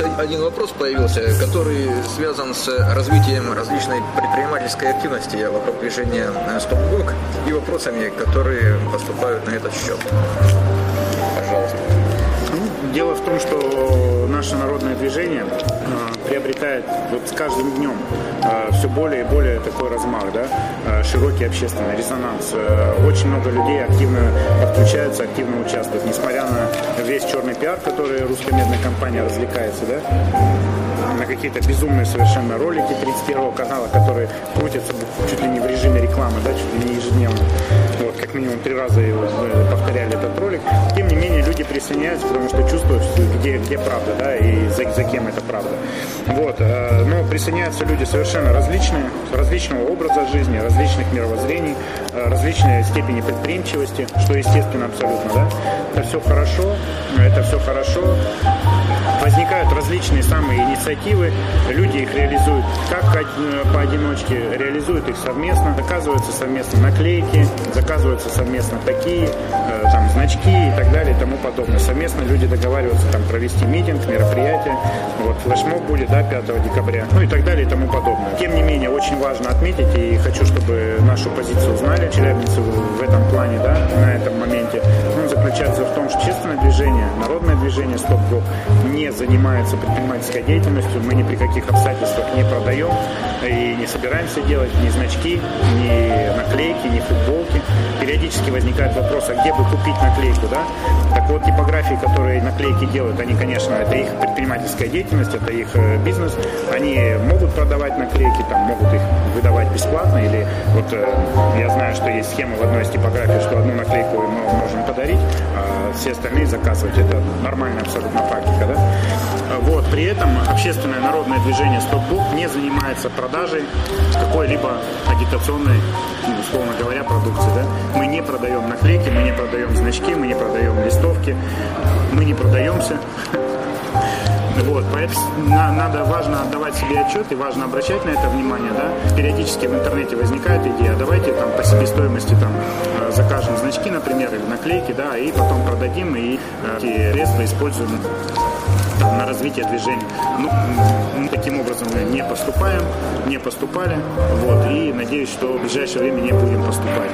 нас один вопрос появился, который связан с развитием различной предпринимательской активности вокруг движения StopBlock и вопросами, которые поступают на этот счет. Пожалуйста. Ну, дело в том, что наше народное движение э, приобретает вот с каждым днем э, все более и более такой размах, да, э, широкий общественный резонанс. Очень много людей активно подключаются, активно участвуют, несмотря на весь черный пиар, который русская медная компания развлекается, да, на какие-то безумные совершенно ролики 31 канала, которые крутятся чуть ли не в режиме рекламы, да, чуть ли не ежедневно. Вот, как минимум три раза его повторяли этот ролик. Тем не менее, люди присоединяются, потому что чувствуют, где, где правда, да, и за, за кем это правда. Вот, э, но присоединяются люди совершенно различные, различного образа жизни, различных мировоззрений, э, различной степени предприимчивости, что естественно абсолютно, да. Это все хорошо, это все хорошо возникают различные самые инициативы, люди их реализуют как поодиночке, реализуют их совместно, заказываются совместно наклейки, заказываются совместно такие, э, там, значки и так далее и тому подобное. Совместно люди договариваются там провести митинг, мероприятие, вот флешмоб будет, да, 5 декабря, ну и так далее и тому подобное. Тем не менее, очень важно отметить, и хочу, чтобы нашу позицию узнали, челябинцы в этом плане, да, на этом моменте, он заключается в том, что честное движение, народное движение «Стоп-Гоп» не занимается предпринимательской деятельностью, мы ни при каких обстоятельствах не продаем и не собираемся делать ни значки, ни наклейки, ни футболки. Периодически возникает вопрос, а где бы купить наклейку, да? Так вот, типографии, которые наклейки делают, они, конечно, это их предпринимательская деятельность, это их э, бизнес. Они могут продавать наклейки, там, могут их выдавать бесплатно, или вот э, я знаю, что есть схема в одной из типографий, что одну наклейку мы можем все остальные заказывать. Это нормальная абсолютно практика, да? Вот. При этом общественное народное движение «Стоп-Бук» не занимается продажей какой-либо агитационной, ну, условно говоря, продукции. Да? Мы не продаем наклейки, мы не продаем значки, мы не продаем листовки, мы не продаемся. Вот, поэтому надо, важно отдавать себе отчет и важно обращать на это внимание, да. Периодически в интернете возникает идея, давайте там по себестоимости там э, закажем значки, например, или наклейки, да, и потом продадим и э, эти средства используем там, на развитие движения. Ну, мы таким образом не поступаем, не поступали, вот, и надеюсь, что в ближайшее время не будем поступать.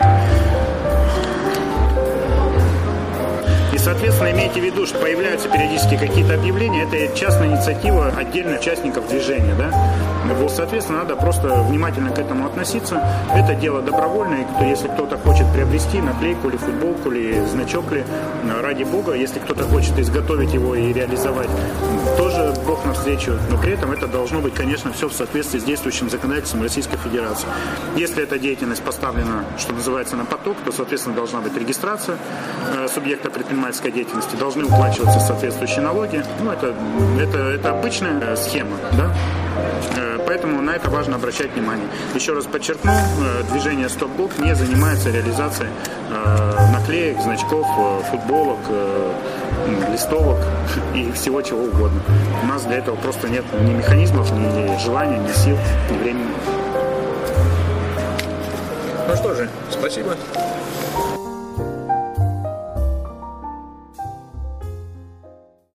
Соответственно, имейте в виду, что появляются периодически какие-то объявления, это частная инициатива отдельных участников движения, да. Вот, соответственно, надо просто внимательно к этому относиться. Это дело добровольное, если кто-то хочет приобрести наклейку или футболку, или значок, ли, ради бога, если кто-то хочет изготовить его и реализовать, тоже Бог навстречу. Но при этом это должно быть, конечно, все в соответствии с действующим законодательством Российской Федерации. Если эта деятельность поставлена, что называется, на поток, то, соответственно, должна быть регистрация э, субъекта предпринимательской деятельности должны уплачиваться соответствующие налоги. Ну, это, это, это обычная э, схема, да? Э, поэтому на это важно обращать внимание. Еще раз подчеркну, движение Стоп-Блок не занимается реализацией наклеек, значков, футболок, листовок и всего чего угодно. У нас для этого просто нет ни механизмов, ни желания, ни сил, ни времени. Ну что же, спасибо.